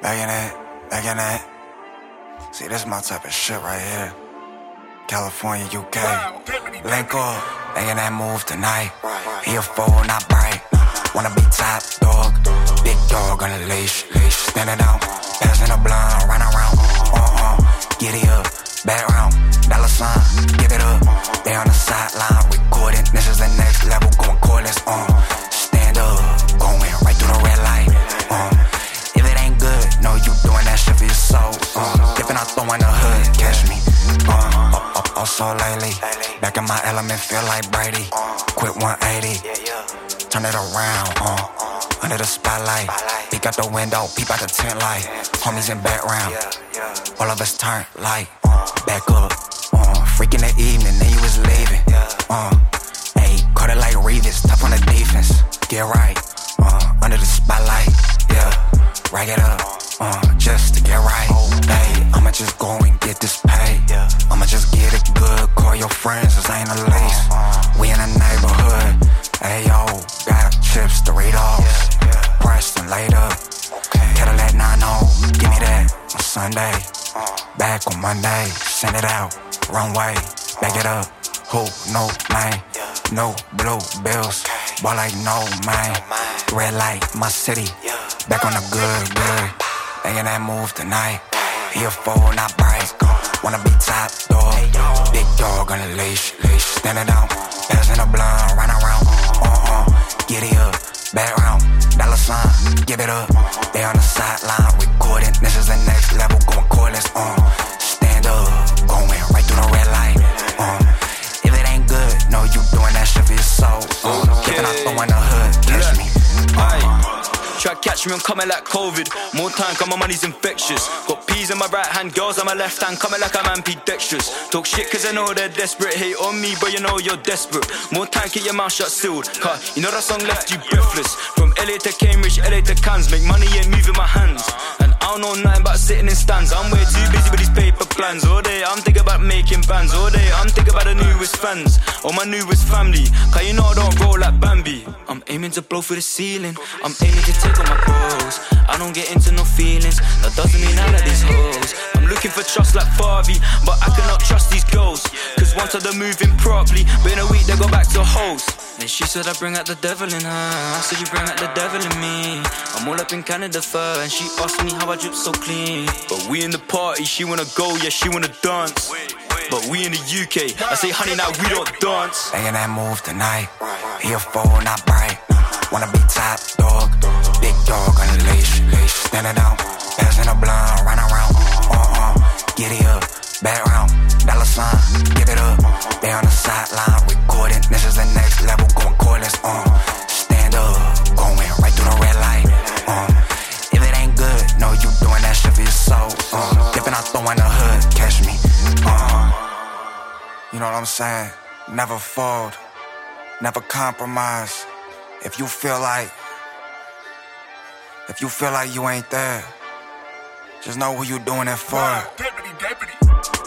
Back in it, back in it. See, this my type of shit right here. California, UK. Link up, making that move tonight. Here full, not bright. Wanna be top dog, big dog on a leash. Standing out, passing a blunt, run around. Uh uh, giddy up, back round, dollar sign, give it up. They on the up, lately, back in my element, feel like Brady. Quit 180, turn it around. Uh, under the spotlight, peek out the window, peep out the tent light. Homies in background, all of us turn light. Back up, uh, freak in the evening, then you was leaving. Uh, Ayy, caught it like Reeves, tough on the defense. Get right, uh, under the spotlight, yeah. Rag it up, uh, just to get right. Hey, I'ma just go and get this pay. Your friends, this ain't the least. We in the neighborhood, hey yo, got chips, Doritos, pressed and laid up. Cadillac 9 give me that on Sunday. Back on Monday, send it out, runway, back it up. Who, no man, no blue bills, ball like no man. Red light, my city, back on the good, good. Making that move tonight. Here full, not bright. Wanna be top dog, big dog on a leash, leash. Standing out, passing a blunt, run around. Uh uh, giddy up, back round, dollar sign, give it up. They on the sideline, recording. This is the next level, going I'm coming like COVID. More time, come my money's infectious. Got peas in my right hand, girls on my left hand, coming like I'm ambidextrous. Talk shit cause I know they're desperate. Hate on me, but you know you're desperate. More time, keep your mouth shut sealed. Cause you know that song left you breathless. From LA to Cambridge, LA to Cannes, make money ain't moving my hands. And I don't know nothing about sitting in stands. I'm way too busy with these paper plans. All day, I'm making bands. All day, I'm thinking about the newest fans. Or my newest family. Cause you know I don't roll like Bambi. I'm aiming to blow through the ceiling. I'm aiming to take on my bros. I don't get into no feelings. That doesn't mean I like these hoes. I'm looking for trust like Farvey. But I cannot trust these girls. Cause once they're moving properly, but in a week they go back to hoes. Then she said I bring out the devil in her. I said you bring out the devil in me. I'm all up in Canada fur, and she asked me how I drip so clean. But we in the party, she wanna go, yeah, she wanna dance. But we in the UK, I say honey now we don't dance. Making that move tonight. Here full, not bright. Wanna be top dog, big dog on the leash. Standing out, passing a blunt, run around. Uh uh, giddy up, back round, dollar sign, you know what I'm saying? Never fold, never compromise. If you feel like, if you feel like you ain't there, just know who you doing it for. Deputy, deputy.